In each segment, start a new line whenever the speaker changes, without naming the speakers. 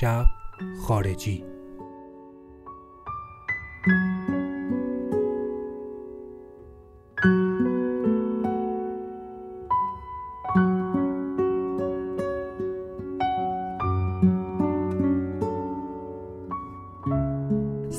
شب خارجی.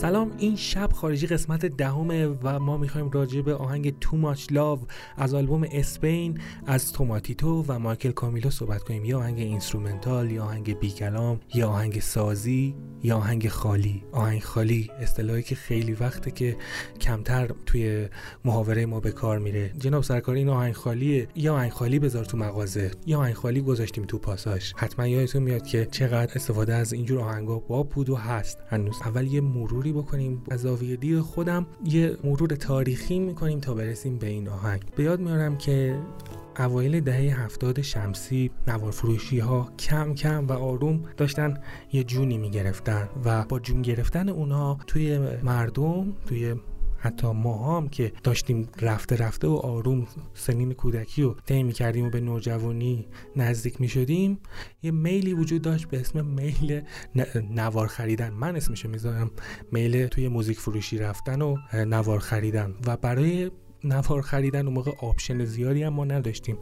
سلام این شب خارجی قسمت دهمه و ما می‌خوایم راجع به آهنگ Two Much Love از آلبوم Spain از توماتیتو و مایکل کامیلو صحبت کنیم. یا آهنگ instrumental یا آهنگ بی کلام یا آهنگ سازی. یا آهنگ خالی. آهنگ خالی اصطلاحی که خیلی وقته که کمتر توی محاوره ما به کار میره. جناب سرکار این آهنگ خالیه. یا آهنگ خالی بذار تو مغازه. یا آهنگ خالی گذاشتیم تو پاساش. حتما یادتون میاد که چقدر استفاده از اینجور آهنگا با بود و هست. هنوز اول یه مروری بکنیم. از زاویه دید خودم یه مرور تاریخی می‌کنیم تا برسیم به این آهنگ. به یاد میارم که اوایل دهه هفتاد شمسی نوار فروشی ها کم کم و آروم داشتن یه جونی می‌گرفتن و با جون گرفتن اونها توی مردم توی حتی ما هم که داشتیم رفته رفته و آروم سنین کودکی رو طی کردیم و به نوجوانی نزدیک می شدیم یه میلی وجود داشت به اسم میل نوار خریدن. من اسمشو می‌ذارم. میل توی موزیک فروشی رفتن و نوار خریدن. و برای نوار خریدن اون موقع option زیادی هم ما نداشتیم.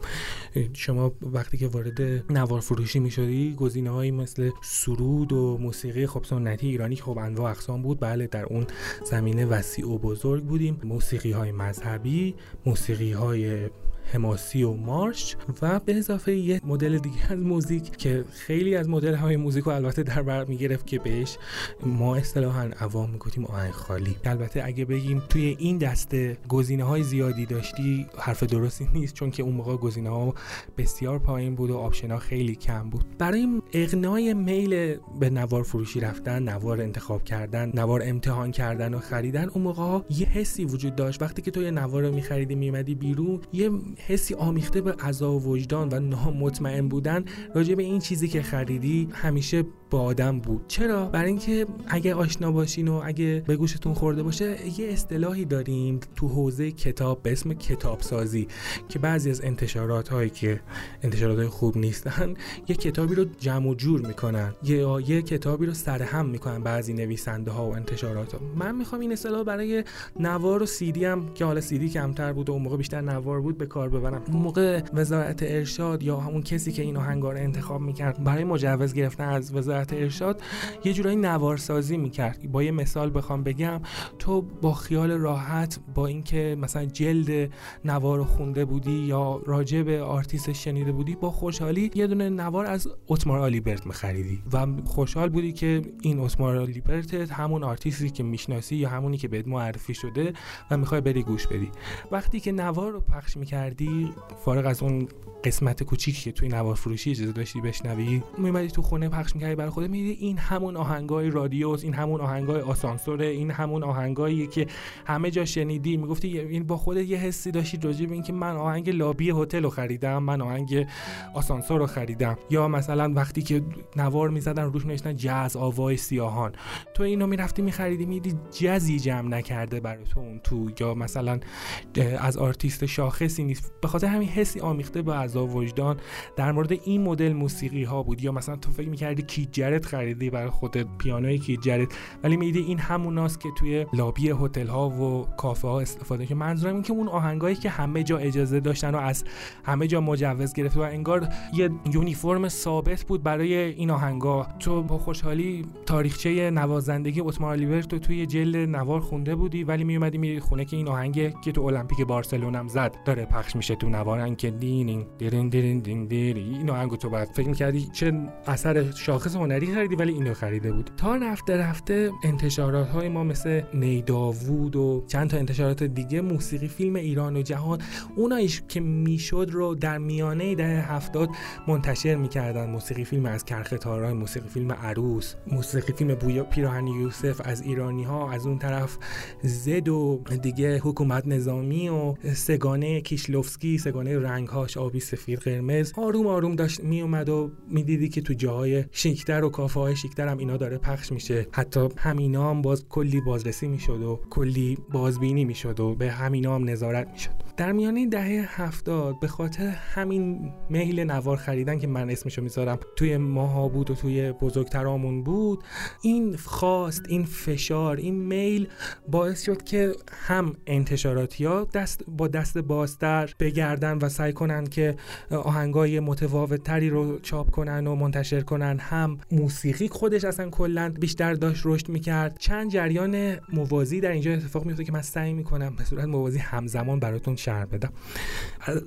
شما وقتی که وارد نوار فروشی می شدی گزینه هایی مثل سرود و موسیقی خب سنتی ایرانی که خب انواع اقسام بود بله در اون زمینه وسیع و بزرگ بودیم. موسیقی های مذهبی موسیقی های حماسی و مارش و به اضافه یه مدل دیگه از موزیک که خیلی از مدل های موزیک رو البته در بر می‌گرفت که بهش ما اصطلاحا عوام می‌گفتیم آهنگ خالی. البته اگه بگیم توی این دسته گزینه های زیادی داشتی حرف درستی نیست چون که اون موقع گزینه ها بسیار پایین بود و option ها خیلی کم بود. برای اقناع میل به نوار فروشی رفتن نوار انتخاب کردن نوار امتحان کردن و خریدن اون موقع یه حسی وجود داشت. وقتی که تو یه نوار رو میخریدی میمدی بیرون یه حسی آمیخته به عذاب وجدان و نامطمئن بودن راجع به این چیزی که خریدی همیشه با آدم بود. چرا؟ برای اینکه اگه آشنا باشین و اگه به گوشتون خورده باشه یه اصطلاحی داریم تو حوزه کتاب به اسم کتاب سازی که بعضی از انتشارات هایی که انتشارات های خوب نیستن یه کتابی رو جمع و جور می‌کنن. یا یه کتابی رو سرهم می‌کنن بعضی نویسنده ها و انتشارات ها من می‌خوام این اصطلاح برای نوار و سیدی هم که حالا سیدی کمتر بود و اون موقع بیشتر نوار بود به کار ببرم. اون موقع وزارت ارشاد یا همون کسی که این آهنگا رو انتخاب می‌کرد برای مجوز گرفتن از وزارت ارشاد یه جورایی نوارسازی می‌کرد. با یه مثال بخوام بگم تو با خیال راحت با اینکه مثلا جلد نوار خونده بودی یا راجع به آرتیست شنیده بودی با خوشحالی یه دونه نوار از اتمار لیبرت میخریدی. و خوشحال بودی که این اتمار لیبرت همون آرتیستی که می‌شناسی یا همونی که بهت معرفی شده و می‌خوای بری گوش بدی. وقتی که نوار رو پخش می‌کردی فارغ از اون قسمت کوچیکی که توی نوار فروشی اجازه داشتی بشنوی میمدی تو خونه پخش می‌کردی برای خودت می‌دیدی این همون آهنگای رادیوس این همون آهنگای آسانسور این همون آهنگایی که همه جا شنیدی. می‌گفتی این با خودت یه حسی داشتی راجع به اینکه من آهنگ لابی هتل رو خریدم من آهنگ آسانسور رو خریدم. یا مثلا وقتی که نوار می‌زدن روش نوشتن جاز آوای سیاهان. تو اینو می‌رفتی میخریدی می‌دیدی جزی جمع نکرده برای تو اون تو. یا مثلا از آرتیست شاخصی نیست. به خاطر همین حسی آمیخته با عذاب وجدان در مورد این مدل موسیقی ها بود. یا مثلا تو فکر می‌کردی کیت جرت خریدی برای خودت پیانوی کیت جرت. ولی میدی این هموناست که توی لابی هتل ها و کافه ها استفاده که منظورم این که اون آهنگایی که همه جا اجازه داشتن و از همه جا مجوز گرفته و انگار یه یونیفرم ثابت بود برای این آهنگا. تو با خوشحالی تاریخچه نوازندگی اتمار لیبرت تو توی جلد نوار خونده بودی ولی میومدی میری خونه که این آهنگ که تو المپیک بارسلونم زد داره پخش میشه تو نوار. که دینینگ دیرین دیرین دینگ دیری این آهنگو تو بعد فکر می‌کردی چه اثر شاخص هنری خریدی ولی اینو خریده بود تا رفته رفته انتشارات های ما مثل نیداوود و چند تا انتشارات دیگه موسیقی فیلم ایران و جهان اونایش که می‌شد رو در میانه دهه هفتاد منتشر می‌کردن. موسیقی فیلم از کرخ تارای موسیقی فیلم عروس موسیقی فیلم بویا پیراهن یوسف از ایرانی ها از اون طرف زد و دیگه حکومت نظامی و سگانه کیشلوفسکی سگانه رنگهاش آبی سفید قرمز. آروم آروم داشت میومد و می‌دیدی که تو جاهای شیکتر و کافه های شیکتر هم اینا داره پخش میشه. حتی همینا هم باز کلی بازرسی می‌شد و کلی بازبینی می‌شد و به همینا هم نظارت می‌شد. در میانه دهه هفتاد به خاطر همین میل نوار خریدن که من اسمشو می‌ذارم توی ماها بود و توی بزرگترامون بود این خواست این فشار این میل باعث شد که هم انتشاراتی ها دست با دست بازتر بگردن و سعی کنن که آهنگای متفاوت تری رو چاپ کنن و منتشر کنن. هم موسیقی خودش اصلا کلا بیشتر داشت رشد می‌کرد. چند جریان موازی در اینجا اتفاق میفته که من سعی می‌کنم به صورت موازی همزمان براتون شرح بدم.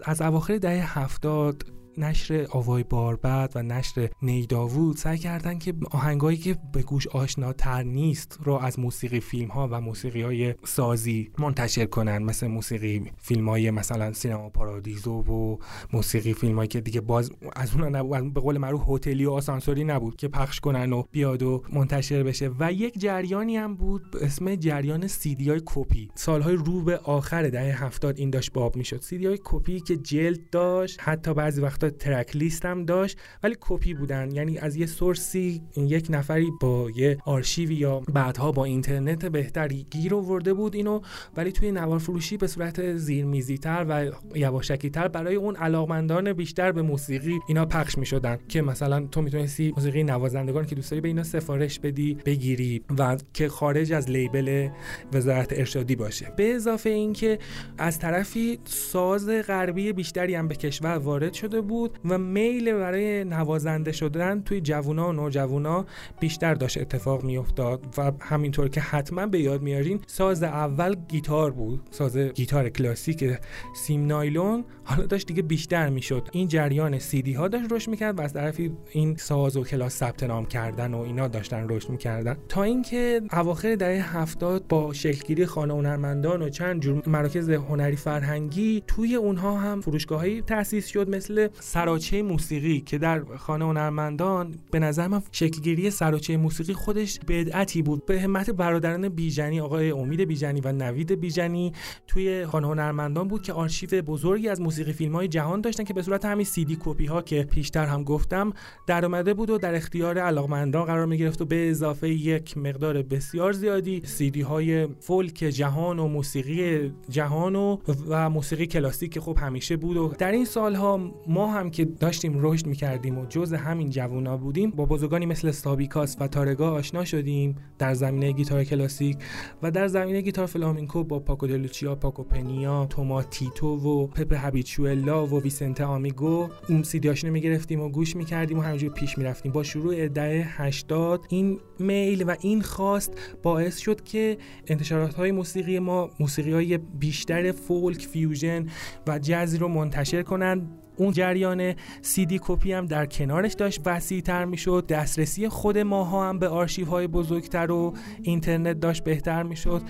از اواخر دهه هفتاد نشر آوای باربد و نشر نیداوود سعی کردن که آهنگایی که به گوش آشناتر نیست رو از موسیقی فیلم ها و موسیقی های سازی منتشر کنن. مثل موسیقی فیلم های مثلا سینما پارادیزو و موسیقی فیلم هایی که دیگه باز از اون نبود به قول معروف هتلی و آسانسوری نبود که پخش کنن و بیاد و منتشر بشه. و یک جریانی هم بود به اسم جریان سیدی های کپی. سالهای رو به آخر دهه هفتاد این داشت باب می‌شد. سیدی های کپی که جلد داشت حتی بعضی وقتا ترک لیست هم داشت ولی کپی بودن. یعنی از یه سورسی یک نفری با یه آرشیوی یا بعدها با اینترنت بهتری گیر آورده بود اینو ولی توی نوار فروشی به صورت زیرمیزی تر و یواشکی تر برای اون علاقمندان بیشتر به موسیقی اینا پخش می شدن که مثلا تو می‌تونستی موسیقی نوازندگان که دوست داری به اینا سفارش بدی بگیری و که خارج از لیبل وزارت ارشادی باشه. به اضافه اینکه از طرفی ساز غربی بیشتری هم به کشور وارد شده و میل برای نوازنده شدن توی جوونا و نوجوانا بیشتر داشت اتفاق میافتاد و همینطور که حتما به یاد میارین ساز اول گیتار بود ساز گیتار کلاسیک سیم نایلون. حالا داشت دیگه بیشتر می‌شد. این جریان دی ها داشت رشد می‌کرد و از طرفی این ساز و کلاس ثبت نام کردن و اینا داشتن رشد می‌کردن. تا اینکه اواخر دهه هفتاد با شکلگیری خانه هنرمندان و چند جور مراکز هنری فرهنگی توی اونها هم فروشگاهی تأسیس شد مثل سراچه موسیقی که در خانه هنرمندان به نظر من شکلگیری سراچه موسیقی خودش بدعتی بود. به همت برادران بیژنی آقای امید بیژنی و نوید بیژنی توی خانه هنرمندان بود که آرشیو بزرگی از موسیقی فیلم های جهان داشتن که به صورت همین سی دی کپی ها که پیشتر هم گفتم در اومده بود و در اختیار علاقمندان قرار می گرفت و به اضافه یک مقدار بسیار زیادی سی دی های فولک جهان و موسیقی جهان و, و موسیقی کلاسیک خب همیشه بود و در این سالها ما هم که داشتیم رشد می‌کردیم و جز همین جوونا بودیم با بزرگانی مثل سابیکاس و تارگا آشنا شدیم در زمینه گیتار کلاسیک و در زمینه گیتار فلامینکو با پاکو دلوچیا پاکو پنیا توماتیتو و پپ هابیچوئلا و ویسنت آمیگو اون سیدیاشونو می‌گرفتیم و گوش می‌کردیم و همینجور پیش می‌رفتیم. با شروع دهه 80 این میل و این خواست باعث شد که انتشارات های موسیقی ما موسیقی های بیشتر فولک fusion و جزی رو منتشر کنند. اون جریان سی دی کپی هم در کنارش داشت وسیع تر می‌شد. دسترسی خود ماها هم به آرشیو های بزرگتر و اینترنت داشت بهتر می‌شد.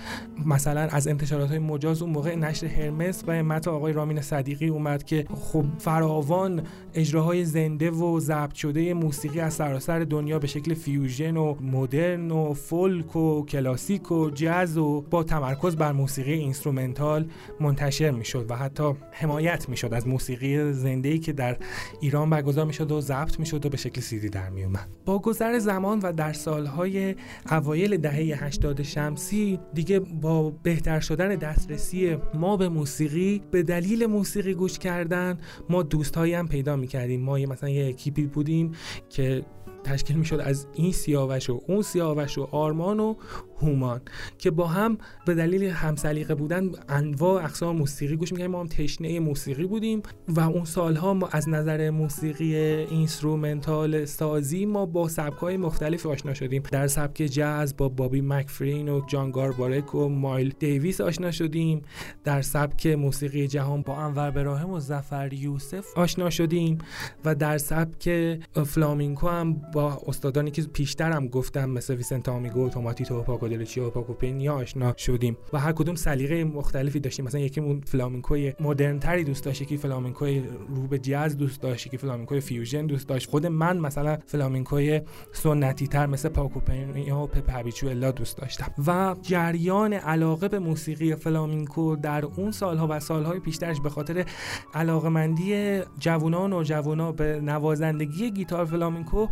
مثلا از انتشارات های مجاز اون موقع نشر هرمس و همت آقای رامین صدیقی اومد که خب فراوان اجراهای زنده و ضبط شده موسیقی از سراسر دنیا به شکل fusion و مدرن و فولک و کلاسیک و جاز و با تمرکز بر موسیقی instrumental منتشر می‌شد و حتی حمایت می‌شد از موسیقی زنده. ای که در ایران برگزار می‌شد و ضبط می‌شد و به شکل سیدی در میومد با گذر زمان و در سالهای اوایل دهه 80 شمسی دیگه با بهتر شدن دسترسی ما به موسیقی به دلیل موسیقی گوش کردن ما دوستایی هم پیدا می‌کردیم. ما مثلا یه اکیپی بودیم که تشکیل می‌شد از این سیاوش و اون سیاوش و آرمان و هومان که با هم به دلیل همسلیقه بودن انواع اقسام موسیقی گوش می‌کنیم ما هم تشنه موسیقی بودیم و اون سالها ما از نظر موسیقی instrumental سازی ما با سبکهای مختلف آشنا شدیم. در سبک جاز با بابی مکفرین و جان گاربارک و مایلز دیویس آشنا شدیم. در سبک موسیقی جهان با انور براهم و ظافر یوسف آشنا شدیم. و در سبک فلامینکو هم با استادانی که پیشتر هم گفتم مثل ویسنت آمیگو توماتیتو پاکو دلوسیا پاکو پنیا آشنا شدیم و هر کدوم سلیقه مختلفی داشتیم. مثلا یکی اون فلامینکوی مدرن تری دوست داشت یکی فلامینکوی رو به جاز دوست داشت یکی فلامینکوی fusion دوست داشت. خود من مثلا فلامینکوی سنتی تر مثل پاکو پنیا و پپ الا دوست داشتم. و جریان علاقه به موسیقی فلامینکو در اون سالها و سالهای پیشترش به خاطر علاقمندی جوانان و جوانا به نوازندگی گیتار فلامینکو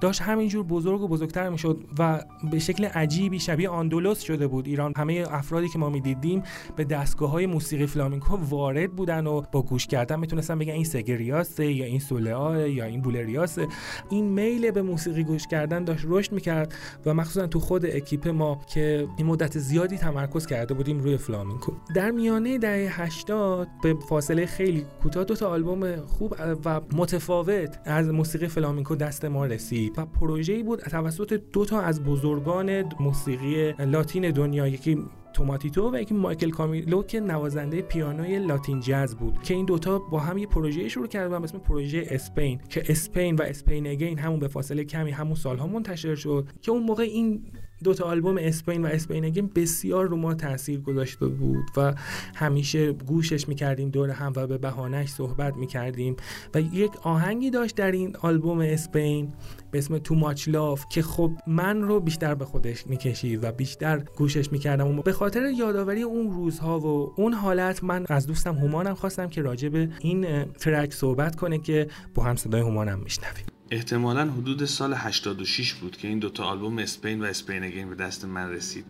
داشت همینجور بزرگ و بزرگتر می‌شد و به شکل عجیبی شبیه آندولوس شده بود. ایران همه افرادی که ما می‌دیدیم به دستگاه های موسیقی فلامینکو وارد بودن و با گوش کردن می‌تونستن بگن این seguiriyas ه یا این soleá یا این bulerías ه. این میل به موسیقی گوش کردن داشت رشد می‌کرد و مخصوصا تو خود اکیپ ما که این مدت زیادی تمرکز کرده بودیم روی فلامینکو در میانه دهه 80 به فاصله خیلی کوتاه دو تا آلبوم خوب و متفاوت از موسیقی فلامینکو دست ما رسید و پروژه‌ای بود توسط دو تا از بزرگان موسیقی لاتین دنیا یکی توماتیتو و یکی مایکل کامیلو که نوازنده پیانوی لاتین جاز بود که این دوتا با هم یه پروژه شروع کردن به اسم پروژه اسپین که اسپین و اسپین اگین همون به فاصله کمی همون سالها منتشر شد که اون موقع این دو تا آلبوم اسپین و اسپین اگین بسیار رو ما تاثیر گذاشته بود و همیشه گوشش می‌کردیم دور هم و به بهانهش صحبت می‌کردیم و یک آهنگی داشت در این آلبوم اسپین به اسم تو ماچ لاف که خب من رو بیشتر به خودش می‌کشید و بیشتر گوشش می‌کردم به خاطر یادآوری اون روزها و اون حالت من از دوستم هومانم خواستم که راجع به این ترک صحبت کنه که با هم صدای هومانم میشنویم.
احتمالا حدود سال 86 بود که این دوتا آلبوم اسپین و اسپین اگین به دست من رسید.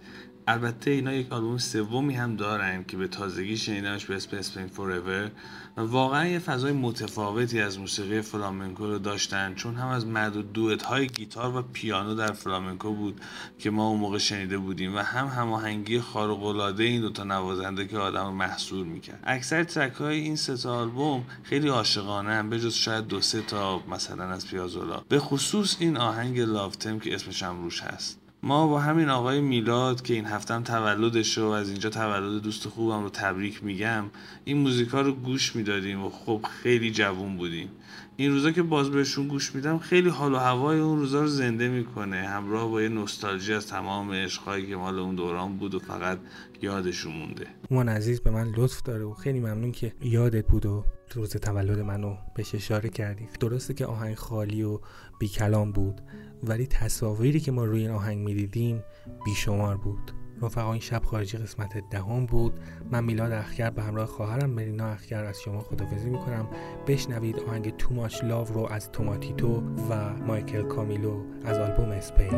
البته اینا یک آلبوم سومی هم دارن که به تازگی شنیدمش به اسم اسپین فوراور و واقعا یه فضای متفاوتی از موسیقی فلامنکو رو داشتن چون هم از معدود دوت های گیتار و پیانو در فلامنکو بود که ما اون موقع شنیده بودیم و هم هماهنگی خارق العاده این دوتا نوازنده که آدم رو محصور می‌کرد. اکثر ترک های این سه آلبوم خیلی عاشقانه هم به جز شاید دو سه تا مثلا از پیازولا. به خصوص این آهنگ لافتم که اسمش هم روش هست. ما با همین آقای میلاد که این هفتم تولدش و از اینجا تولد دوست خوبم رو تبریک میگم این موزیکا رو گوش می‌دادیم و خب خیلی جوون بودیم. این روزا که باز بهشون گوش میدم خیلی حال و هوای اون روزا رو زنده می‌کنه. همراه با یه نوستالژی از تمام عشقهایی که مال اون دوران بود و فقط یادشون مونده.
من عزیز به من لطف داره و خیلی ممنون که یادت بود و روز تولد منو بهش اشاره کردی؟ درسته که آهنگ خالی و بی کلام بود ولی تصاویری که ما روی این آهنگ می‌دیدیم بیشمار بود. رفقا این شب خارجی قسمت دهم بود. من میلاد اخگر به همراه خواهرم مرینا اخگر از شما خدافزی می‌کنم. بشنوید آهنگ تو ماچ لاو رو از توماتیتو و مایکل کامیلو از آلبوم اسپین